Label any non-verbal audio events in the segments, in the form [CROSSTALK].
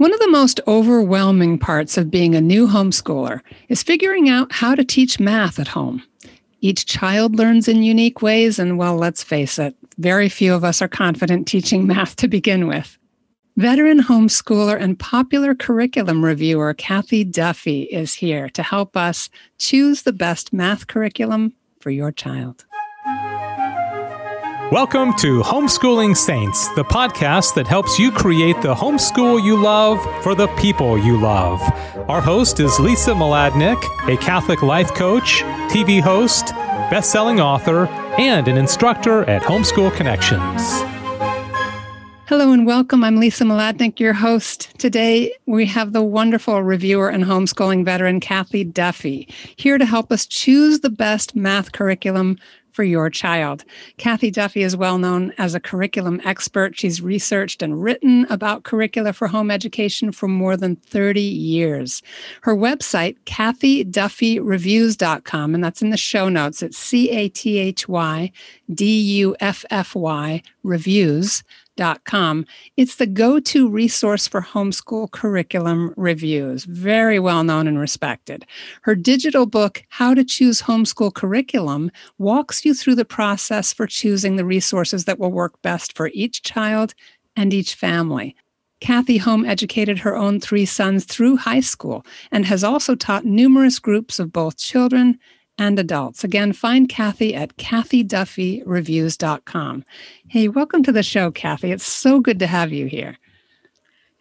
One of the most overwhelming parts of being a new homeschooler is figuring out how to teach math at home. Each child learns in unique ways, and well, let's face it, very few of us are confident teaching math to begin with. Veteran homeschooler and popular curriculum reviewer Cathy Duffy is here to help us choose the best math curriculum for your child. Welcome to Homeschooling Saints, the podcast that helps you create the homeschool you love for the people you love. Our host is Lisa Mladinich, a Catholic life coach, TV host, best-selling author, and an instructor at Homeschool Connections. Hello and welcome. I'm Lisa Mladinich, your host. Today we have the wonderful reviewer and homeschooling veteran Cathy Duffy here to help us choose the best math curriculum for your child. Cathy Duffy is well known as a curriculum expert. She's researched and written about curricula for home education for more than 30 years. Her website, cathyduffyreviews.com, and that's in the show notes. It's C A T H Y D U F F Y reviews Com. It's the go to resource for homeschool curriculum reviews, very well known and respected. Her digital book, How to Choose Homeschool Curriculum, walks you through the process for choosing the resources that will work best for each child and each family. Cathy home educated her own three sons through high school and has also taught numerous groups of both children and adults. Again, find Cathy at cathyduffyreviews.com. Hey, welcome to the show, Cathy. It's so good to have you here.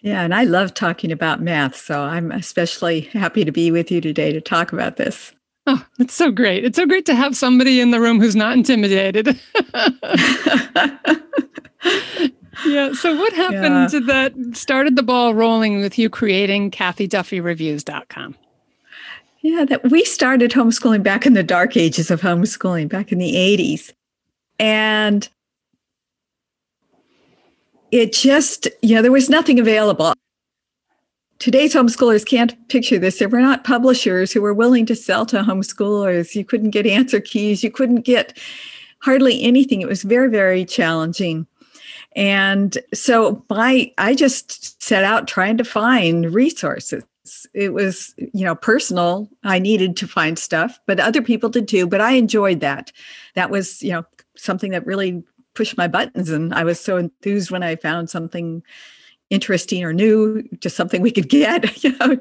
Yeah, and I love talking about math, so I'm especially happy to be with you today to talk about this. Oh, it's so great. It's so great to have somebody in the room who's not intimidated. [LAUGHS] yeah. So, what happened yeah. that started the ball rolling with you creating CathyDuffyReviews.com? Yeah, that we started homeschooling back in the dark ages of homeschooling, back in the 80s. And it just, you know, there was nothing available. Today's homeschoolers can't picture this. There were not publishers who were willing to sell to homeschoolers. You couldn't get answer keys. You couldn't get hardly anything. It was very, very challenging. And so my I just set out trying to find resources it was you know personal. I needed to find stuff but other people did too but i enjoyed that. That was you know something that really pushed my buttons and i was so enthused when i found something interesting or new just something we could get [LAUGHS] you know.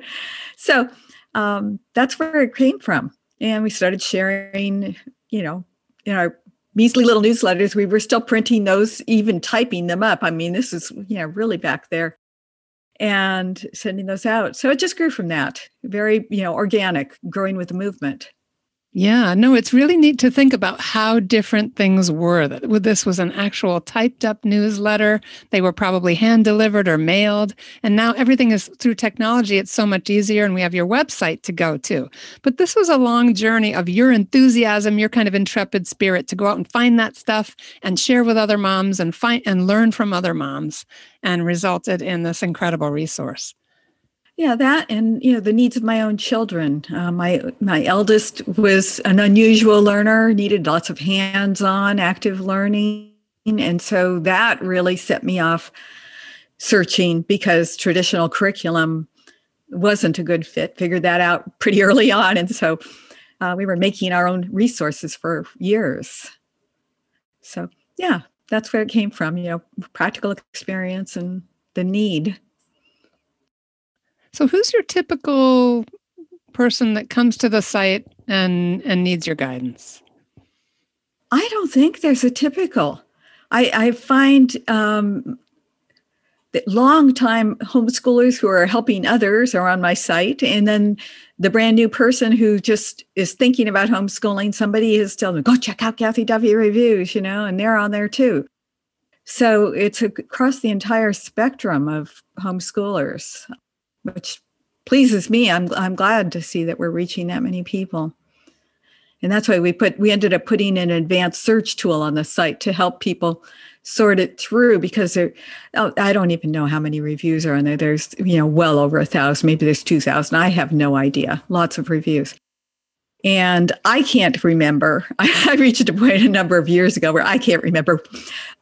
So um, that's where it came from and we started sharing you know in our measly little newsletters we were still printing those even typing them up. I mean this is you know really back there and sending those out. So it just grew from that. Very, you know, organic, growing with the movement. Yeah, no, it's really neat to think about how different things were. This was an actual typed up newsletter. They were probably hand delivered or mailed. And now everything is through technology. It's so much easier. And we have your website to go to. But this was a long journey of your enthusiasm, your kind of intrepid spirit to go out and find that stuff and share with other moms and find and learn from other moms and resulted in this incredible resource. Yeah, that and you know the needs of my own children. Uh, my my eldest was an unusual learner, needed lots of hands-on active learning, and so that really set me off searching because traditional curriculum wasn't a good fit. Figured that out pretty [LAUGHS] early on, and so uh, we were making our own resources for years. So yeah, that's where it came from. You know, practical experience and the need. So, who's your typical person that comes to the site and and needs your guidance? I don't think there's a typical. I, I find um, that long time homeschoolers who are helping others are on my site, and then the brand new person who just is thinking about homeschooling, somebody has told them, "Go check out Cathy Duffy reviews," you know, and they're on there too. So it's across the entire spectrum of homeschoolers which pleases me. I'm I'm glad to see that we're reaching that many people. And that's why we put we ended up putting an advanced search tool on the site to help people sort it through because there oh, I don't even know how many reviews are on there. There's you know well over a thousand, maybe there's two thousand. I have no idea. Lots of reviews. And I can't remember. [LAUGHS] I, reached a point a number of years ago where I can't remember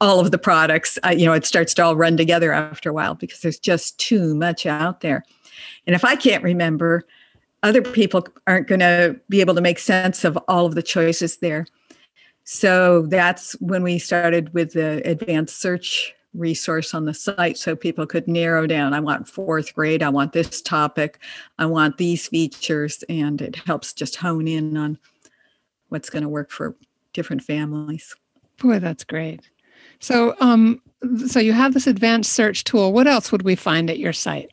all of the products. I, you know, it starts to all run together after a while because there's just too much out there. And if I can't remember, other people aren't going to be able to make sense of all of the choices there. So that's when we started with the advanced search resource on the site so people could narrow down I want fourth grade, I want this topic, I want these features, and it helps just hone in on what's going to work for different families. Boy, that's great. So, um, so you have this advanced search tool. What else would we find at your site?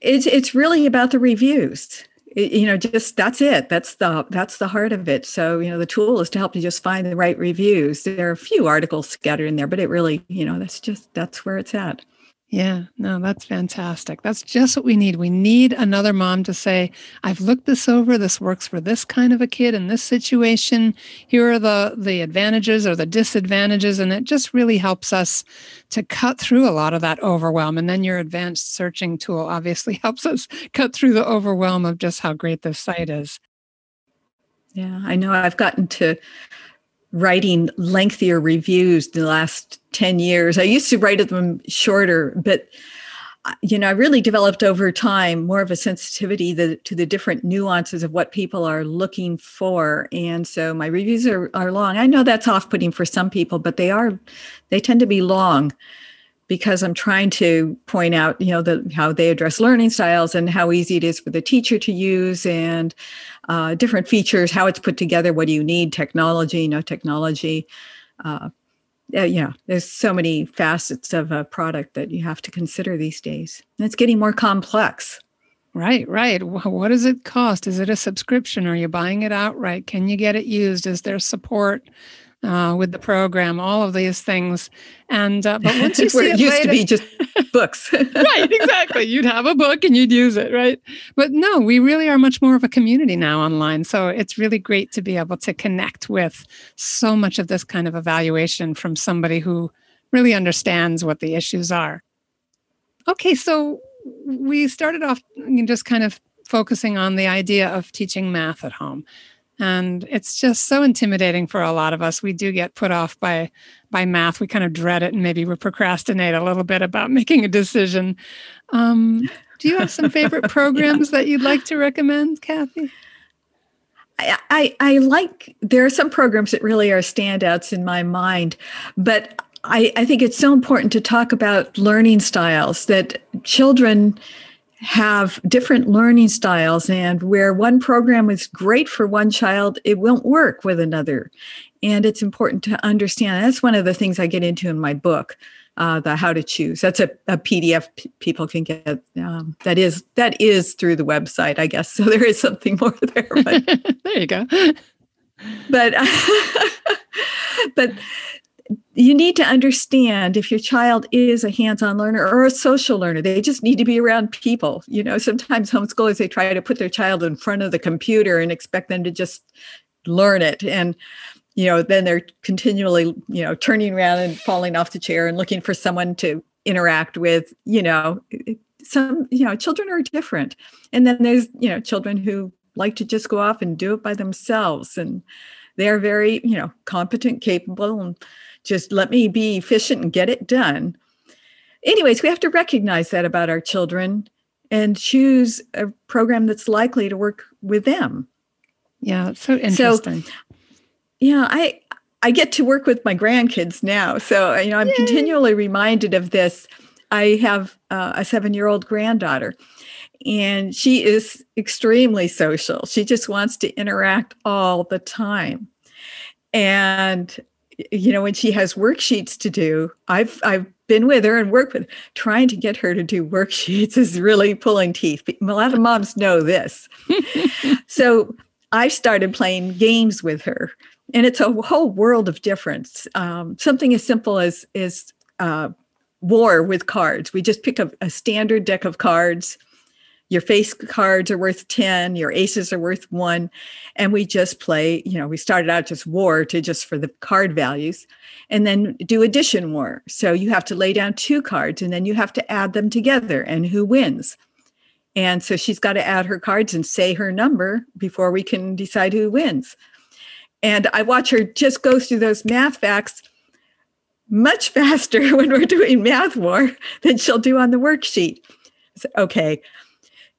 It's it's really about the reviews. You know just that's it. That's the that's the heart of it. So you know the tool is to help you just find the right reviews. There are a few articles scattered in there but it really you know that's just that's where it's at yeah, no, that's fantastic. That's just what we need. We need another mom to say, I've looked this over. This works for this kind of a kid in this situation. Here are the the advantages or the disadvantages. And it just really helps us to cut through a lot of that overwhelm. And then your advanced searching tool obviously [LAUGHS] helps us cut through the overwhelm of just how great this site is. Yeah, I know I've gotten to writing lengthier reviews the last 10 years. I used to write them shorter, but uh, you know, I really developed over time more of a sensitivity the, to the different nuances of what people are looking for. And so my reviews are, are long. I know that's off putting for some people, but they are, they tend to be long because I'm trying to point out, you know, the, how they address learning styles and how easy it is for the teacher to use and uh, different features, how it's put together, what do you need, technology, no technology. Uh, yeah, there's so many facets of a product that you have to consider these days. And it's getting more complex. Right, right. What does it cost? Is it a subscription? Are you buying it outright? Can you get it used? Is there support? Uh, with the program, all of these things. And uh, but once you [LAUGHS] see it, it used later, to be just [LAUGHS] books, [LAUGHS] right? Exactly. You'd have a book and you'd use it, right? But no, we really are much more of a community now online. So it's really great to be able to connect with so much of this kind of evaluation from somebody who really understands what the issues are. Okay, so we started off just kind of focusing on the idea of teaching math at home and it's just so intimidating for a lot of us. We do get put off by by math. We kind of dread it and maybe we procrastinate a little bit about [LAUGHS] making a decision. Um, do you have some [LAUGHS] favorite programs yeah. that you'd like to recommend cathy? I, I, I like there are some programs that really are standouts in my mind but I, I think it's so important to talk about learning styles that children have different learning styles and where one program is great for one child it won't work with another. And it's important to understand that's one of the things i get into in my book uh, the how to choose. That's a, a pdf p- people can get um, that is that is through the website i guess [LAUGHS] so there is something more there but [LAUGHS] there you go. But [LAUGHS] but you need to understand if your child is a hands-on learner or a social learner they just need to be around people you know? Sometimes homeschoolers they try to put their child in front of the computer and expect them to just learn it. And you know then they're continually you know turning around and falling off the chair and looking for someone to interact with you know? Some you know children are different. And then there's you know children who like to just go off and do it by themselves. And they're very you know competent capable and just let me be efficient and get it done. Anyways, we have to recognize that about our children and choose a program that's likely to work with them. Yeah, so interesting. So, yeah, I I get to work with my grandkids now, so you know I'm Yay. continually reminded of this. I have uh, a seven-year-old granddaughter, and she is extremely social. She just wants to interact all the time, and you know when she has worksheets to do i've i've been with her and worked with trying to get her to do worksheets is really pulling teeth. A lot of moms know this. [LAUGHS] So i started playing games with her and it's a whole world of difference. Um, something as simple as is uh, war with cards. We just pick a, a standard deck of cards your face cards are worth 10 your aces are worth one and we just play you know we started out just war to just for the card values and then do addition war so you have to lay down two cards and then you have to add them together and who wins And so she's got to add her cards and say her number before we can decide who wins. And I watch her just go through those math facts much [LAUGHS] faster when we're doing math war than she'll do on the worksheet. So, okay,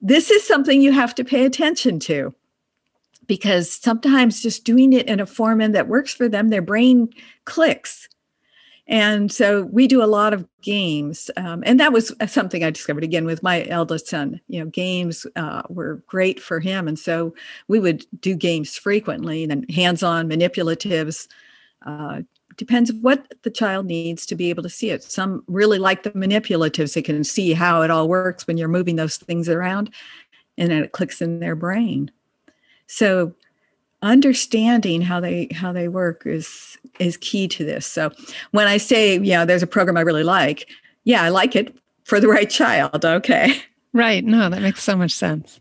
this is something you have to pay attention to because sometimes just doing it in a format that works for them, their brain clicks. And so we do a lot of games. Um, and that was something I discovered again with my eldest son. You know, games uh, were great for him. And so we would do games frequently and hands on manipulatives. Uh, depends what the child needs to be able to see it. Some really like the manipulatives, they can see how it all works when you're moving those things around and then it clicks in their brain. So understanding how they how they work is is key to this. So when I say, you know, there's a program I really like, yeah, I like it for the right child. Okay. Right. No, that makes so much sense.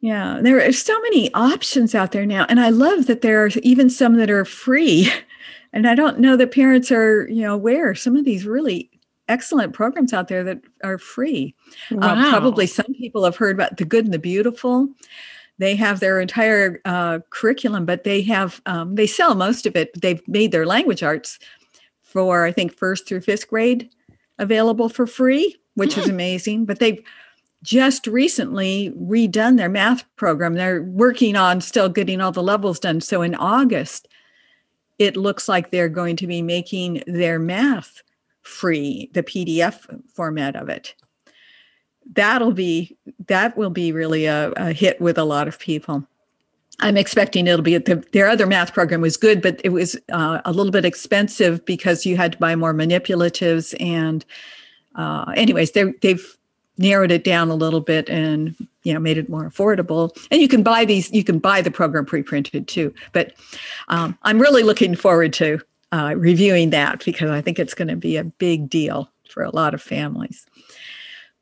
Yeah, there are so many options out there now. And I love that there are even some that are free. And I don't know that parents are, you know, aware some of these really excellent programs out there that are free. Uh, wow. Uh, probably some people have heard about the good and the beautiful. They have their entire uh, curriculum, but they have um, they sell most of it. They've made their language arts for I think first through fifth grade available for free, which is amazing. But they've just recently redone their math program. They're working on still getting all the levels done. So in August, it looks like they're going to be making their math free, the PDF format of it that'll be that will be really a, a hit with a lot of people. I'm expecting it'll be the, their other math program was good, but it was uh, a little bit expensive because you had to buy more manipulatives. And uh, anyways, they they've narrowed it down a little bit and you know made it more affordable. And you can buy these, you can buy the program pre-printed too. But um, I'm really looking forward to uh, reviewing that because I think it's going to be a big deal for a lot of families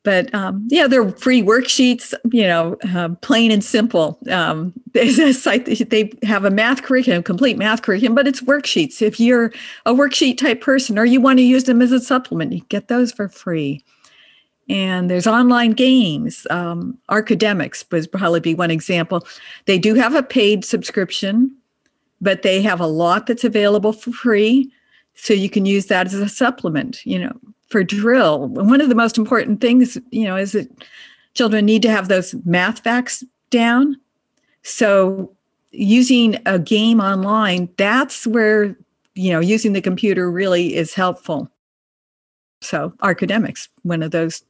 but um, yeah, they're free worksheets, you know, uh, plain and simple. Um, [LAUGHS] they have a math curriculum, complete math curriculum, but it's worksheets. If you're a worksheet type person or you want to use them as a supplement, you get those for free. And there's online games. Um, Arcademics would probably be one example. They do have a paid subscription, but they have a lot that's available for free. So you can use that as a supplement, you know, for drill. One of the most important things, you know, is that children need to have those math facts down. So using a game online, that's where, you know, using the computer really is helpful. So Arcademics, one of those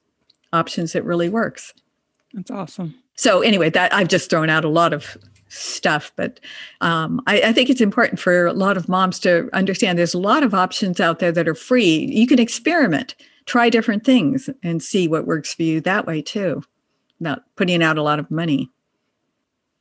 options that really works. That's awesome. So anyway, that I've just thrown out a lot of stuff. But um, I, I, think it's important for a lot of moms to understand there's a lot of options out there that are free. You can experiment, try different things, and see what works for you that way too, without putting out a lot of money.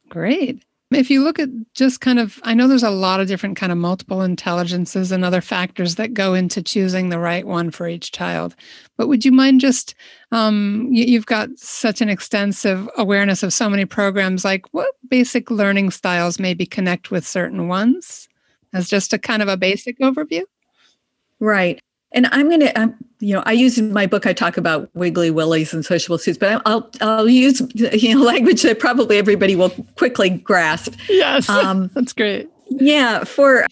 Great. If you look at just kind of, I know there's a lot of different kind of multiple intelligences and other factors that go into choosing the right one for each child. But would you mind just, um, you, have got such an extensive awareness of so many programs, like what basic learning styles maybe connect with certain ones as just a kind of a basic overview? Right. And I'm going to, um, you know, I use in my book, I talk about wiggly willies and sociable suits, but I'll, I'll use, you know, [LAUGHS] language that probably everybody will quickly grasp. Yes. [LAUGHS] Um, that's great. Yeah. For,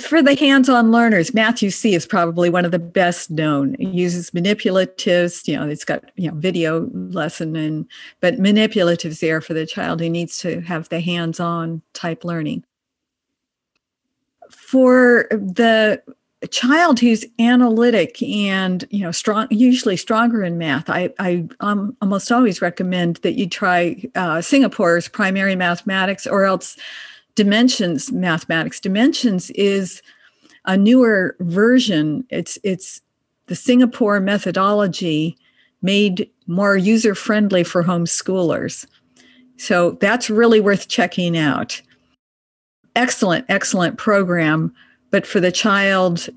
for the hands-on learners, Math-U-See is probably one of the best known. He uses manipulatives, you know, it's got, you know, video lesson and, but manipulatives there for the child who needs to have the hands-on type learning. For the a child who's analytic and you know strong usually stronger in math i i um, almost always recommend that you try uh, singapore's primary mathematics or else dimensions mathematics. Dimensions is a newer version. It's it's the singapore methodology made more user friendly for homeschoolers. So that's really worth checking out. Excellent excellent program but for the child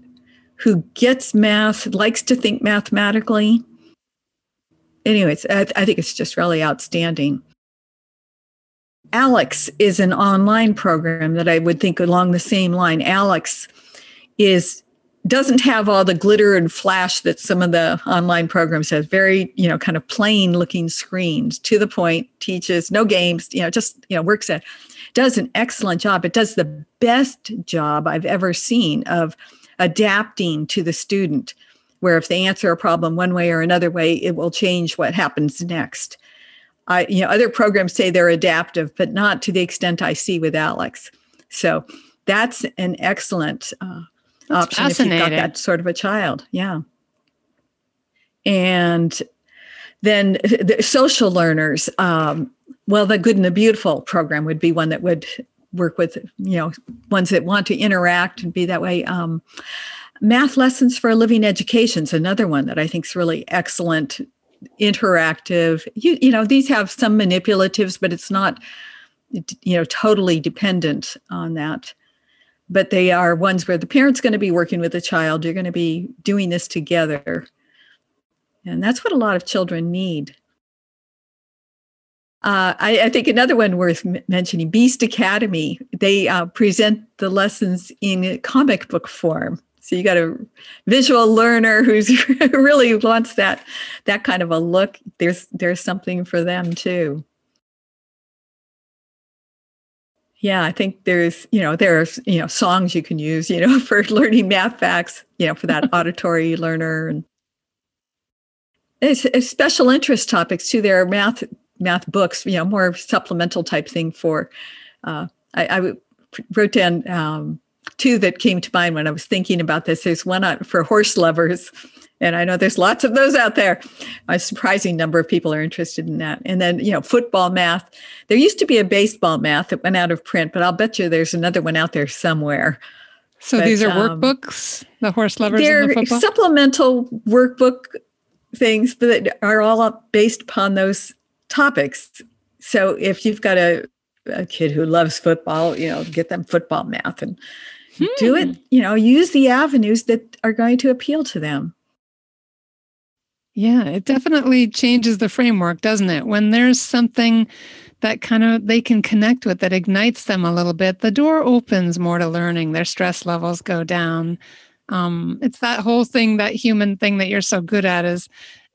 who gets math, likes to think mathematically, anyways, I, I think it's just really outstanding. ALEKS is an online program that I would think along the same line. ALEKS is doesn't have all the glitter and flash that some of the online programs have very you know kind of plain looking screens to the point teaches no games you know just you know works at does an excellent job it does the best job i've ever seen of adapting to the student where if they answer a problem one way or another way it will change what happens next i you know other programs say they're adaptive but not to the extent i see with ALEKS. so that's an excellent uh, option if you've got that sort of a child. Yeah. And then the social learners, um, well, the Good and the Beautiful program would be one that would work with, you know, ones that want to interact and be that way. Um, math lessons for a living education is another one that I think is really excellent, interactive. You, you know, these have some manipulatives, but it's not, you know, totally dependent on that but they are ones where the parent's going to be working with the child. You're going to be doing this together. And that's what a lot of children need. Uh, I, I, think another one worth m- mentioning Beast Academy. They uh, present the lessons in comic book form. So you got a visual learner who's [LAUGHS] really wants that that kind of a look. There's there's something for them too yeah i think there's you know there's you know songs you can use you know [LAUGHS] for learning math facts you know for that [LAUGHS] auditory learner and it's, it's, special interest topics too there are math math books you know more supplemental type thing for uh, I, I wrote down um, two that came to mind when i was thinking about this there's one for horse lovers and I know there's lots of those out there. A surprising number of people are interested in that. And then, you know, football math. There used to be a baseball math that went out of print, but I'll bet you there's another one out there somewhere. So but, these are um, workbooks, the horse lovers. They're the supplemental workbook things, but are all based upon those topics. So if you've got a, a kid who loves football, you know, get them football math and hmm. do it, hmm. you know, use the avenues that are going to appeal to them. Yeah, it definitely changes the framework, doesn't it? When there's something that kind of they can connect with that ignites them a little bit, the door opens more to learning. Their stress levels go down. Um, it's that whole thing, that human thing that you're so good at, is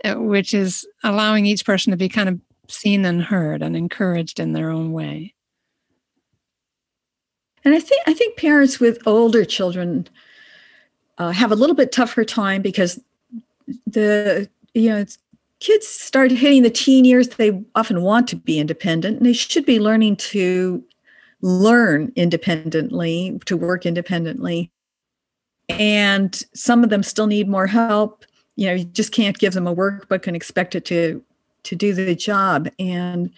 uh, which is allowing each person to be kind of seen and heard and encouraged in their own way. And I think I think parents with older children uh, have a little bit tougher time because the you know, kids start hitting the teen years, they often want to be independent and they should be learning to learn independently, to work independently. And some of them still need more help. You know, you just can't give them a workbook and expect it to to do the job. And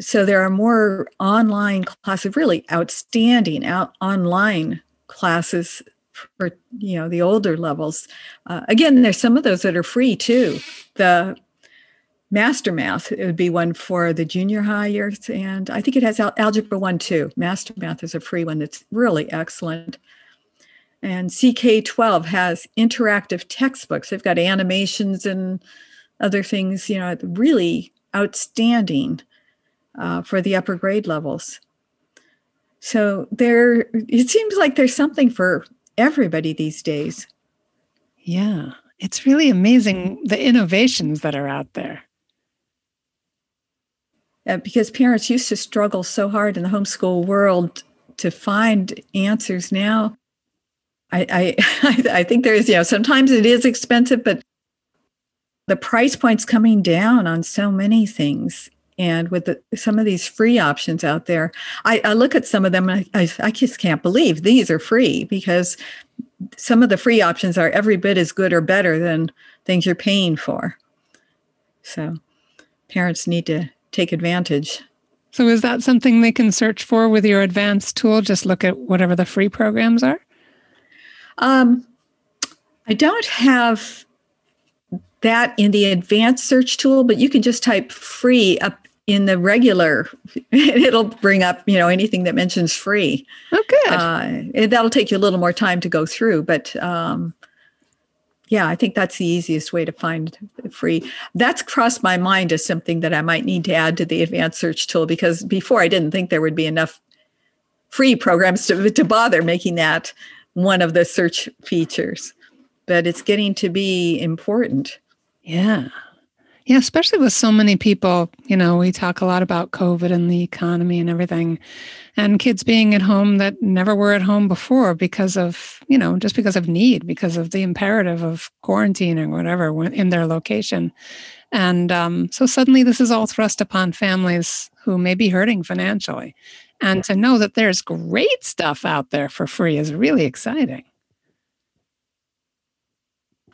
so there are more online classes, really outstanding out online classes for you know the older levels. Uh, again, there's some of those that are free too. The Master Math it would be one for the junior high years, and I think it has al- Algebra One too. Master Math is a free one that's really excellent. And CK12 has interactive textbooks. They've got animations and other things, you know, really outstanding uh, for the upper grade levels. So there, it seems like there's something for everybody these days. Yeah, it's really amazing the innovations that are out there. Uh, because parents used to struggle so hard in the homeschool world to find answers now. I, I, [LAUGHS] I think there's, you know, sometimes it is expensive, but the price point's coming down on so many things. And with the, some of these free options out there i, I look at some of them and I, I, I, just can't believe these are free because some of the free options are every bit as good or better than things you're paying for. So parents need to take advantage. So is that something they can search for with your advanced tool? Just look at whatever the free programs are? Um, i don't have that in the advanced search tool, but you can just type free up in the regular, [LAUGHS] it'll bring up, you know, anything that mentions free. Oh, good. Uh, that'll take you a little more time to go through, but um, yeah, I think that's the easiest way to find free. That's crossed my mind as something that I might need to add to the advanced search tool because before I didn't think there would be enough free programs to, to bother making that one of the search features, but it's getting to be important. Yeah. Yeah, especially with so many people, you know, we talk a lot about COVID and the economy and everything, and kids being at home that never were at home before because of, you know, just because of need, because of the imperative of quarantine or whatever in their location. And um, so suddenly this is all thrust upon families who may be hurting financially. And to know that there's great stuff out there for free is really exciting.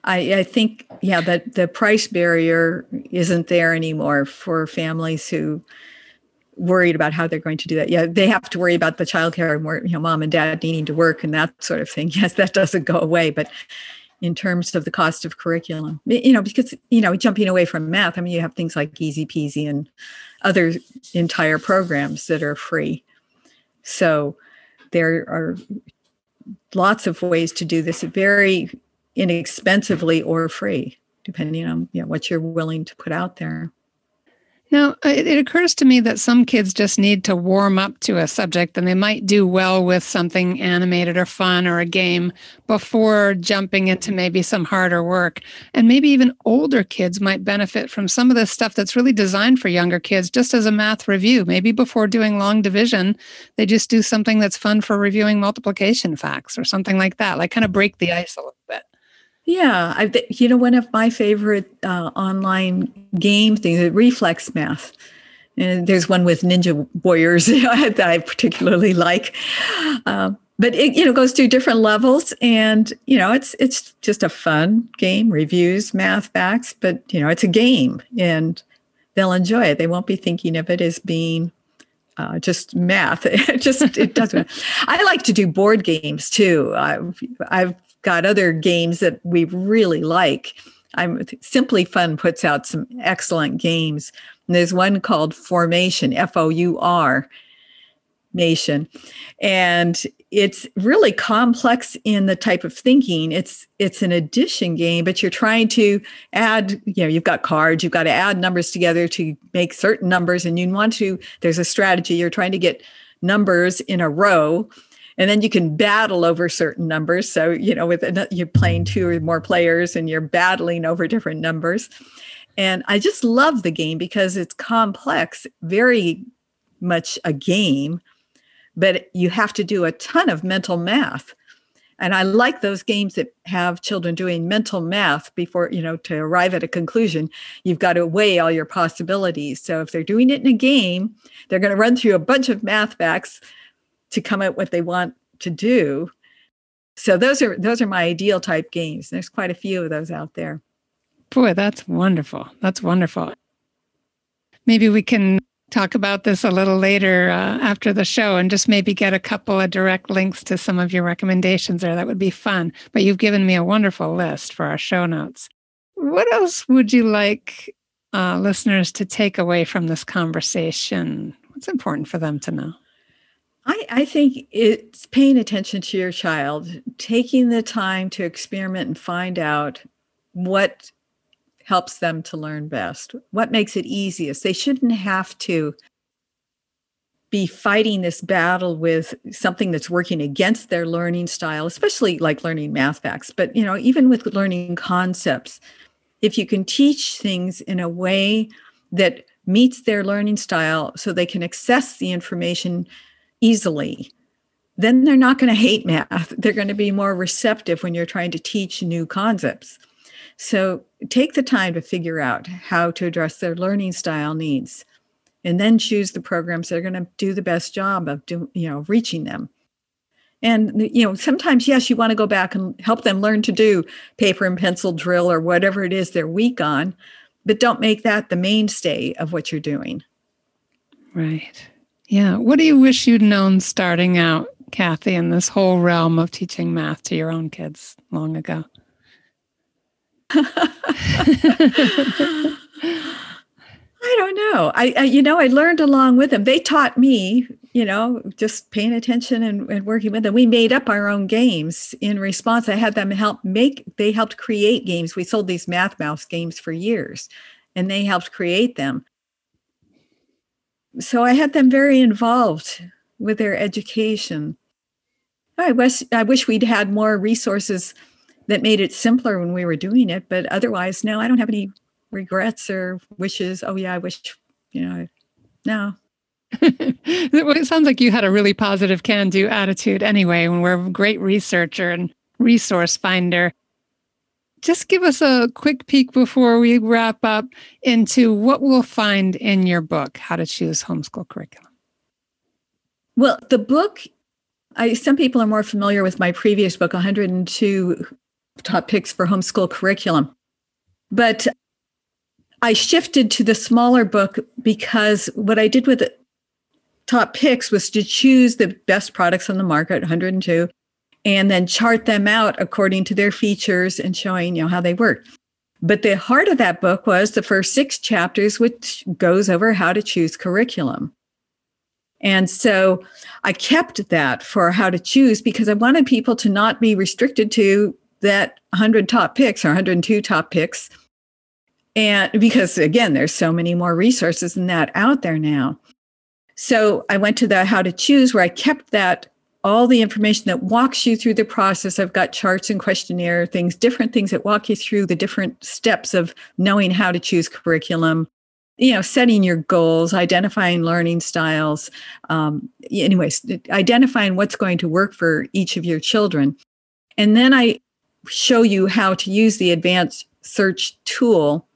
I, I think, yeah, that the price barrier isn't there anymore for families who worried about how they're going to do that. Yeah, they have to worry about the childcare and you know, mom and dad needing to work and that sort of thing. [LAUGHS] Yes, that doesn't go away, but in terms of the cost of curriculum, you know, because you know, jumping away from math, I mean, you have things like Easy Peasy and other entire programs that are free. So there are lots of ways to do this very inexpensively or free, depending on you know, what you're willing to put out there. Now, uh, it, it, occurs to me that some kids just need to warm up to a subject and they might do well with something animated or fun or a game before jumping into maybe some harder work. And maybe even older kids might benefit from some of this stuff that's really designed for younger kids, just as a math review. Maybe before doing long division, they just do something that's fun for reviewing multiplication facts or something like that, like kind of break the ice a little bit. Yeah, I, you know, one of my favorite uh, online game things is Reflex Math. And there's one with Ninja Warriors [LAUGHS] that I particularly like. Uh, but it you know goes through different levels and you know it's it's just a fun game reviews math facts but you know it's a game and they'll enjoy it they won't be thinking of it as being uh, just math [LAUGHS] it just it doesn't [LAUGHS] i like to do board games too i've i've got other games that we really like. I'm Simply Fun puts out some excellent games. And there's one called Formation, F O U R Nation. And it's really complex in the type of thinking. It's it's an addition game, but you're trying to add, you know, you've got cards, you've got to add numbers together to make certain numbers, and you want to, there's a strategy, you're trying to get numbers in a row and then you can battle over certain numbers. So you know with you're playing two or more players and you're battling over different numbers. And i just love the game because it's complex very much a game but you have to do a ton of mental math. And i like those games that have children doing mental math before you know to arrive at a conclusion. You've got to weigh all your possibilities. So if they're doing it in a game they're going to run through a bunch of math facts to come at what they want to do. So those are those are my ideal type games. There's quite a few of those out there. Boy, that's wonderful. That's wonderful. Maybe we can talk about this a little later uh, after the show and just maybe get a couple of direct links to some of your recommendations there. That would be fun. But you've given me a wonderful list for our show notes. What else would you like uh, listeners to take away from this conversation? What's important for them to know? I, think it's paying attention to your child, taking the time to experiment and find out what helps them to learn best, what makes it easiest. They shouldn't have to be fighting this battle with something that's working against their learning style, especially like learning math facts, but you know, even with learning concepts, if you can teach things in a way that meets their learning style so they can access the information easily, then they're not going to hate math. They're going to be more receptive when you're trying to teach new concepts. So take the time to figure out how to address their learning style needs and then choose the programs that are going to do the best job of do, you know reaching them. And you know sometimes yes you want to go back and help them learn to do paper and pencil drill or whatever it is they're weak on, but don't make that the mainstay of what you're doing. Right. Yeah. What do you wish you'd known starting out, Cathy, in this whole realm of teaching math to your own kids long ago? [LAUGHS] I don't know. I, I, you know, I learned along with them. They taught me, you know, just paying attention and, and working with them. We made up our own games in response. I had them help make, they helped create games. We sold these Math Mouse games for years and they helped create them so I had them very involved with their education. I wish I wish we'd had more resources that made it simpler when we were doing it. But otherwise, no, I don't have any regrets or wishes. Oh yeah, I wish you know. No. [LAUGHS] it sounds like you had a really positive can-do attitude anyway. When we're a great researcher and resource finder, just give us a quick peek before we wrap up into what we'll find in your book, How to Choose Homeschool Curriculum. Well, the book, I, some people are more familiar with my previous book, 102 Top Picks for Homeschool Curriculum. But I shifted to the smaller book because what I did with top picks was to choose the best products on the market, 102, and then chart them out according to their features and showing you know how they work. But the heart of that book was the first six chapters, which goes over how to choose curriculum. And so I kept that for how to choose because I wanted people to not be restricted to that 100 top picks or 102 top picks. And because again, there's so many more resources than that out there now. So I went to the how to choose where I kept that all the information that walks you through the process. I've got charts and questionnaire things, different things that walk you through the different steps of knowing how to choose curriculum, you know, setting your goals, identifying learning styles, um, anyways, identifying what's going to work for each of your children. And then I show you how to use the advanced search tool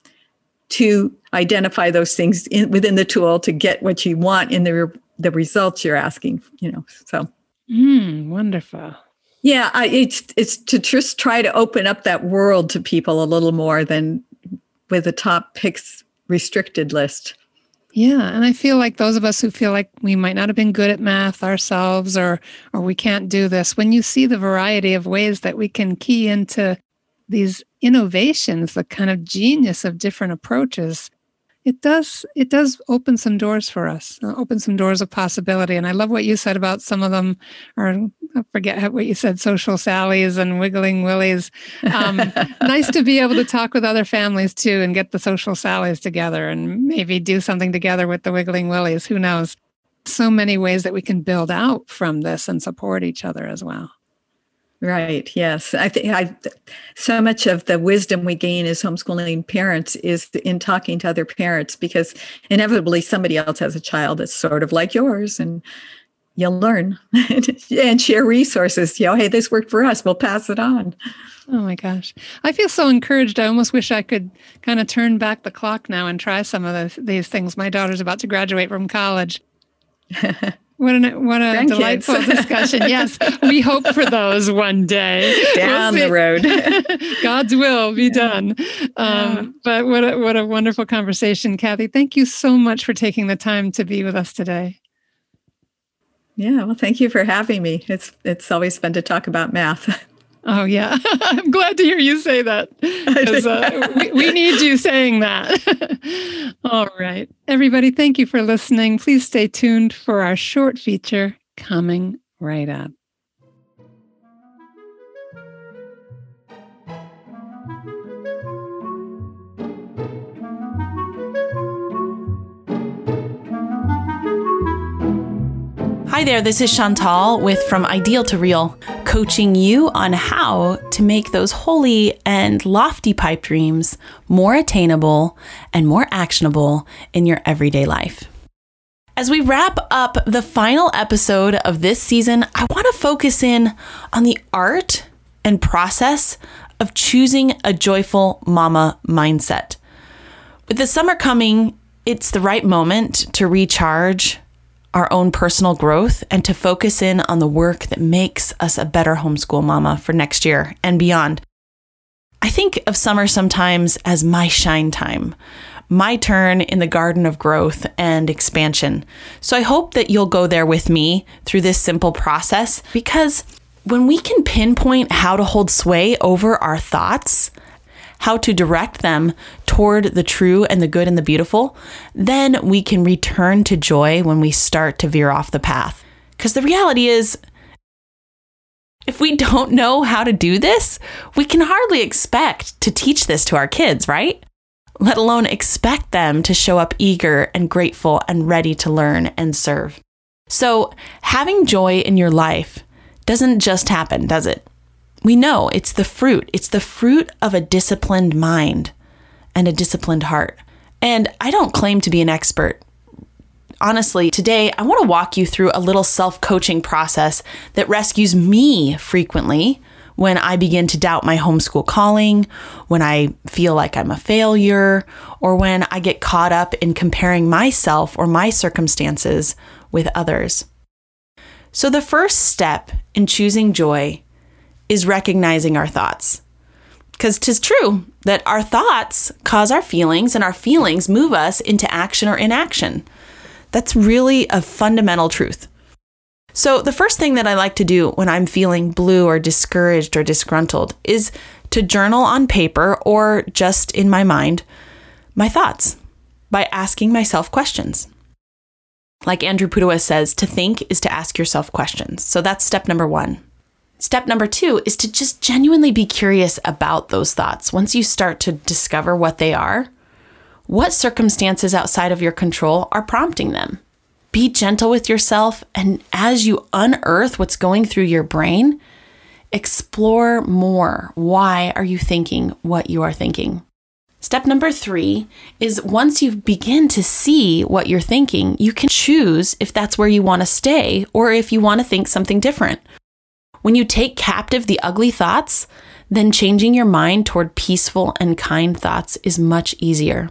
to identify those things in, within the tool to get what you want in the the results you're asking you know so Mm, wonderful. Yeah, I, it's it's to just try to open up that world to people a little more than with a top picks restricted list. Yeah, and I feel like those of us who feel like we might not have been good at math ourselves or or we can't do this, when you see the variety of ways that we can key into these innovations, the kind of genius of different approaches, it does it does open some doors for us uh, open some doors of possibility and i love what you said about some of them or i forget what you said social sallies and wiggling willies. Um, [LAUGHS] nice to be able to talk with other families too and get the social sallies together and maybe do something together with the wiggling willies who knows? So many ways that we can build out from this and support each other as well Right. Yes. I think I so much of the wisdom we gain as homeschooling parents is in talking to other parents because inevitably somebody else has a child that's sort of like yours and you'll learn [LAUGHS] and share resources. You know, hey, this worked for us. We'll pass it on. Oh my gosh. I feel so encouraged. I almost wish I could kind of turn back the clock now and try some of the, these things. My daughter's about to graduate from college. [LAUGHS] What an what a delightful discussion. [LAUGHS] Yes, we hope for those one day down we'll the road. [LAUGHS] God's will be done. Um, yeah. But what a, what a wonderful conversation, Cathy. Thank you so much for taking the time to be with us today. Yeah, well, thank you for having me. It's it's always fun to talk about math. [LAUGHS] Oh yeah, [LAUGHS] I'm glad to hear you say that [LAUGHS] because uh, we, we need you saying that. [LAUGHS] All right, everybody, thank you for listening. Please stay tuned for our short feature coming right up. Hi there, this is Chantal with From Ideal to Real, coaching you on how to make those holy and lofty pipe dreams more attainable and more actionable in your everyday life. As we wrap up the final episode of this season, I want to focus in on the art and process of choosing a joyful mama mindset. With the summer coming, it's the right moment to recharge our own personal growth and to focus in on the work that makes us a better homeschool mama for next year and beyond. I think of summer sometimes as my shine time, my turn in the garden of growth and expansion. So I hope that you'll go there with me through this simple process because when we can pinpoint how to hold sway over our thoughts, how to direct them toward the true and the good and the beautiful, then we can return to joy when we start to veer off the path. Because the reality is, if we don't know how to do this, we can hardly expect to teach this to our kids, right? Let alone expect them to show up eager and grateful and ready to learn and serve. So, having joy in your life doesn't just happen, does it? We know it's the fruit. It's the fruit of a disciplined mind and a disciplined heart. And I don't claim to be an expert. Honestly, today I want to walk you through a little self coaching process that rescues me frequently when I begin to doubt my homeschool calling, when I feel like I'm a failure, or when I get caught up in comparing myself or my circumstances with others. So, the first step in choosing joy is recognizing our thoughts. Because 'tis true that our thoughts cause our feelings, and our feelings move us into action or inaction. That's really a fundamental truth. So, the first thing that I like to do when I'm feeling blue or discouraged or disgruntled is to journal on paper or just in my mind my thoughts by asking myself questions. Like Andrew Pudewa says, to think is to ask yourself questions. So, that's step number one. Step number two is to just genuinely be curious about those thoughts. Once you start to discover what they are, what circumstances outside of your control are prompting them? Be gentle with yourself. And as you unearth what's going through your brain, explore more. Why are you thinking what you are thinking? Step number three is once you begin to see what you're thinking, you can choose if that's where you want to stay or if you want to think something different. When you take captive the ugly thoughts, then changing your mind toward peaceful and kind thoughts is much easier.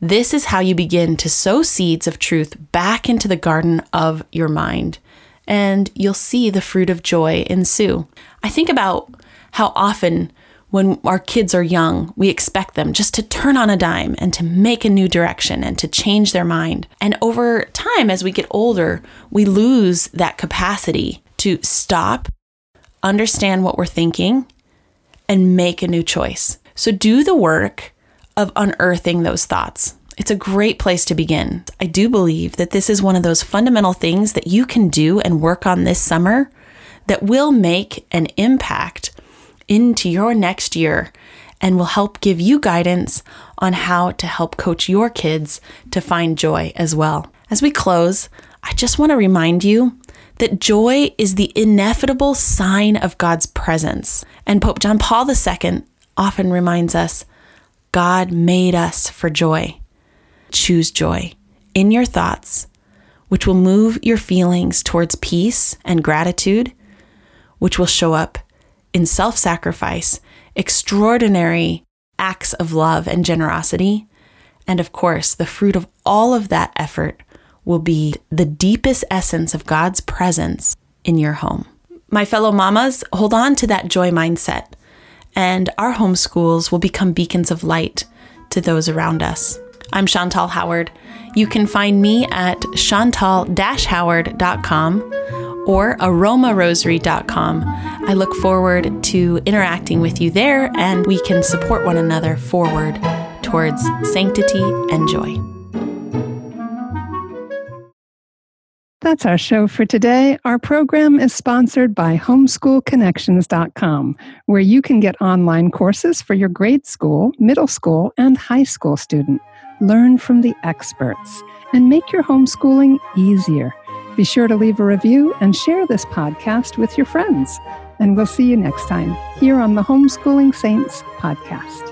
This is how you begin to sow seeds of truth back into the garden of your mind, and you'll see the fruit of joy ensue. I think about how often when our kids are young, we expect them just to turn on a dime and to make a new direction and to change their mind. And over time, as we get older, we lose that capacity to stop understand what we're thinking, and make a new choice. So do the work of unearthing those thoughts. It's a great place to begin. I do believe that this is one of those fundamental things that you can do and work on this summer that will make an impact into your next year and will help give you guidance on how to help coach your kids to find joy as well. As we close, I just want to remind you that joy is the inevitable sign of God's presence. And Pope John Paul II often reminds us God made us for joy. Choose joy in your thoughts, which will move your feelings towards peace and gratitude, which will show up in self sacrifice, extraordinary acts of love and generosity, and of course, the fruit of all of that effort will be the deepest essence of God's presence in your home. My fellow mamas, hold on to that joy mindset, and our homeschools will become beacons of light to those around us. I'm Chantal Howard. You can find me at chantal-howard.com or aromarosary.com. I look forward to interacting with you there, and we can support one another forward towards sanctity and joy. That's our show for today. Our program is sponsored by homeschoolconnections.com, where you can get online courses for your grade school, middle school, and high school student. Learn from the experts and make your homeschooling easier. Be sure to leave a review and share this podcast with your friends. And we'll see you next time here on the Homeschooling Saints podcast.